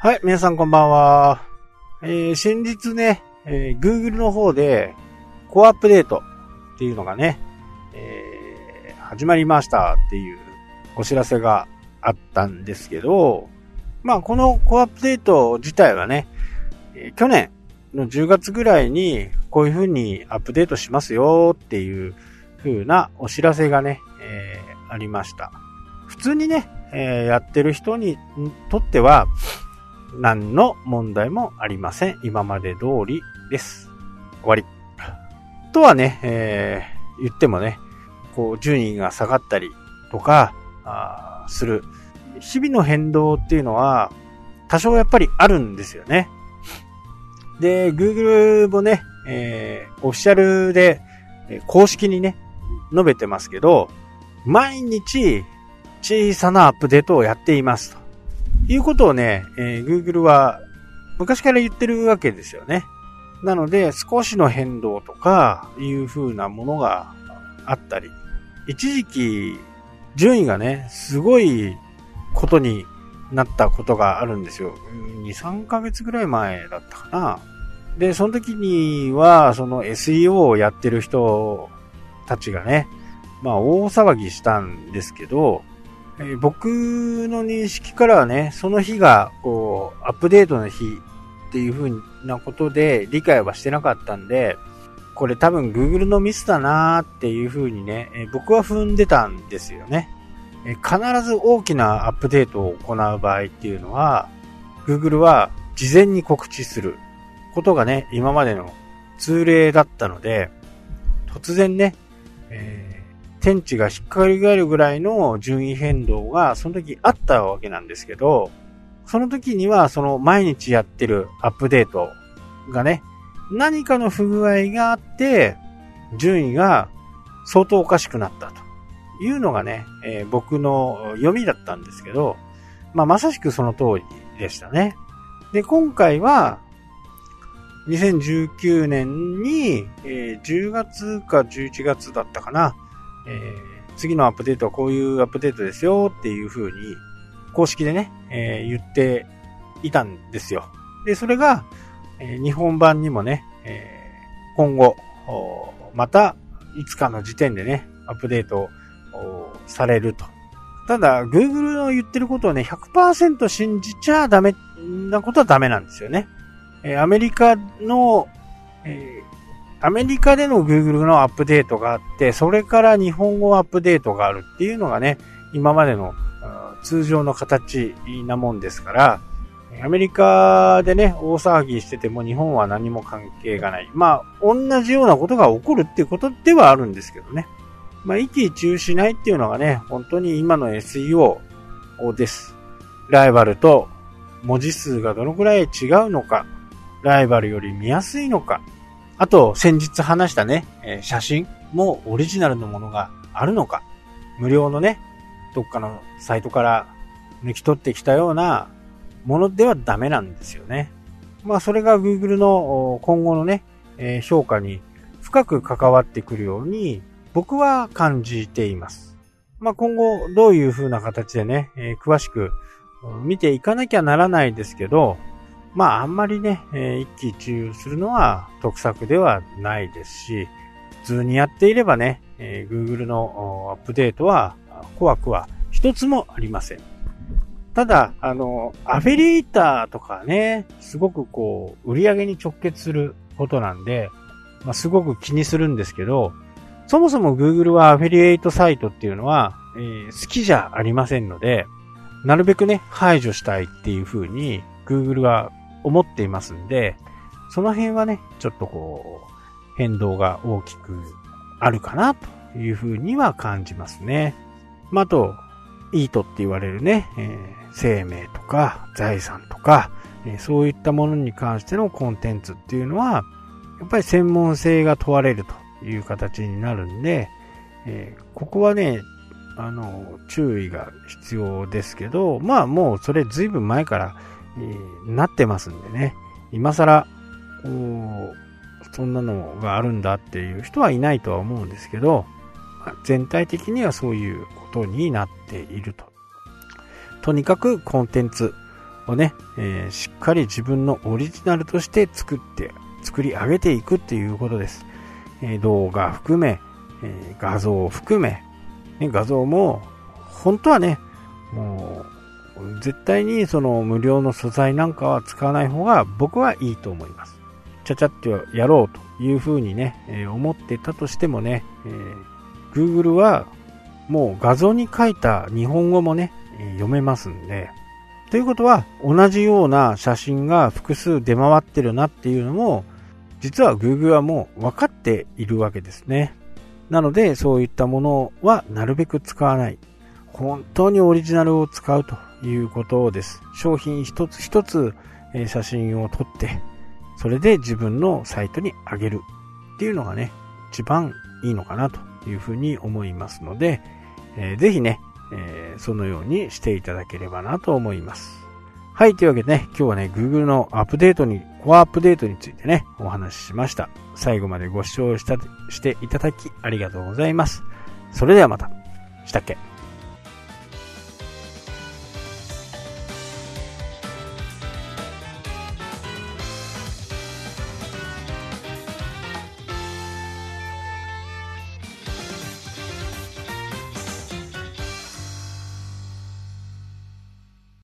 はい、皆さんこんばんは。えー、先日ね、えー、Google の方で、コアアップデートっていうのがね、えー、始まりましたっていうお知らせがあったんですけど、まあ、このコアアップデート自体はね、えー、去年の10月ぐらいにこういう風にアップデートしますよっていう風なお知らせがね、えー、ありました。普通にね、えー、やってる人にとっては、何の問題もありません。今まで通りです。終わり。とはね、えー、言ってもね、こう、順位が下がったりとか、あする。日々の変動っていうのは、多少やっぱりあるんですよね。で、Google もね、えー、オフィシャルで、公式にね、述べてますけど、毎日小さなアップデートをやっていますと。いうことをね、えー、Google は昔から言ってるわけですよね。なので、少しの変動とかいう風なものがあったり、一時期、順位がね、すごいことになったことがあるんですよ。2、3ヶ月ぐらい前だったかな。で、その時には、その SEO をやってる人たちがね、まあ大騒ぎしたんですけど、えー、僕の認識からはね、その日が、こう、アップデートの日っていう風なことで理解はしてなかったんで、これ多分 Google のミスだなーっていう風にね、えー、僕は踏んでたんですよね、えー、必ず大きなアップデートを行う場合っていうのは、Google は事前に告知することがね、今までの通例だったので、突然ね、え天地がひっかり返るぐらいの順位変動がその時あったわけなんですけど、その時にはその毎日やってるアップデートがね、何かの不具合があって、順位が相当おかしくなったというのがね、えー、僕の読みだったんですけど、まあ、まさしくその通りでしたね。で、今回は、2019年に、えー、10月か11月だったかな、えー、次のアップデートはこういうアップデートですよっていう風に、公式でね、えー、言っていたんですよ。で、それが、えー、日本版にもね、えー、今後、また、いつかの時点でね、アップデートされると。ただ、Google の言ってることをね、100%信じちゃダメなことはダメなんですよね。えー、アメリカの、えー、アメリカでの Google のアップデートがあって、それから日本語アップデートがあるっていうのがね、今までの通常の形なもんですから、アメリカでね、大騒ぎしてても日本は何も関係がない。まあ、同じようなことが起こるっていうことではあるんですけどね。まあ、一喜一憂しないっていうのがね、本当に今の SEO です。ライバルと文字数がどのくらい違うのか、ライバルより見やすいのか、あと、先日話したね、え写真もオリジナルのものがあるのか、無料のね、どっかのサイトから抜き取ってきたようなものではダメなんですよね。まあ、それが Google の今後のね、え評価に深く関わってくるように僕は感じています。まあ、今後どういう風な形でね、え詳しく見ていかなきゃならないですけど、まああんまりね、え、一喜一憂するのは得策ではないですし、普通にやっていればね、えー、Google のアップデートは怖くは一つもありません。ただ、あの、アフィリエイターとかね、すごくこう、売り上げに直結することなんで、まあ、すごく気にするんですけど、そもそも Google はアフィリエイトサイトっていうのは、えー、好きじゃありませんので、なるべくね、排除したいっていう風に Google は思っていますんで、その辺はね、ちょっとこう、変動が大きくあるかなというふうには感じますね。まあ、あと、イートって言われるね、えー、生命とか財産とか、えー、そういったものに関してのコンテンツっていうのは、やっぱり専門性が問われるという形になるんで、えー、ここはね、あの、注意が必要ですけど、まあもうそれずいぶん前からえなってますんでね、今更、こう、そんなのがあるんだっていう人はいないとは思うんですけど、全体的にはそういうことになっていると。とにかくコンテンツをね、えー、しっかり自分のオリジナルとして作って、作り上げていくっていうことです。えー、動画含め、えー、画像を含め、ね、画像も、本当はね、もう、絶対にその無料の素材なんかは使わない方が僕はいいと思います。ちゃちゃっとやろうというふうにね、えー、思ってたとしてもね、えー、Google はもう画像に書いた日本語もね、読めますんで、ということは、同じような写真が複数出回ってるなっていうのも、実は Google はもう分かっているわけですね。なので、そういったものはなるべく使わない。本当にオリジナルを使うということです。商品一つ一つ写真を撮って、それで自分のサイトに上げるっていうのがね、一番いいのかなというふうに思いますので、えー、ぜひね、えー、そのようにしていただければなと思います。はい、というわけでね、今日はね、Google のアップデートに、コアアップデートについてね、お話ししました。最後までご視聴したしていただきありがとうございます。それではまた。したっけ？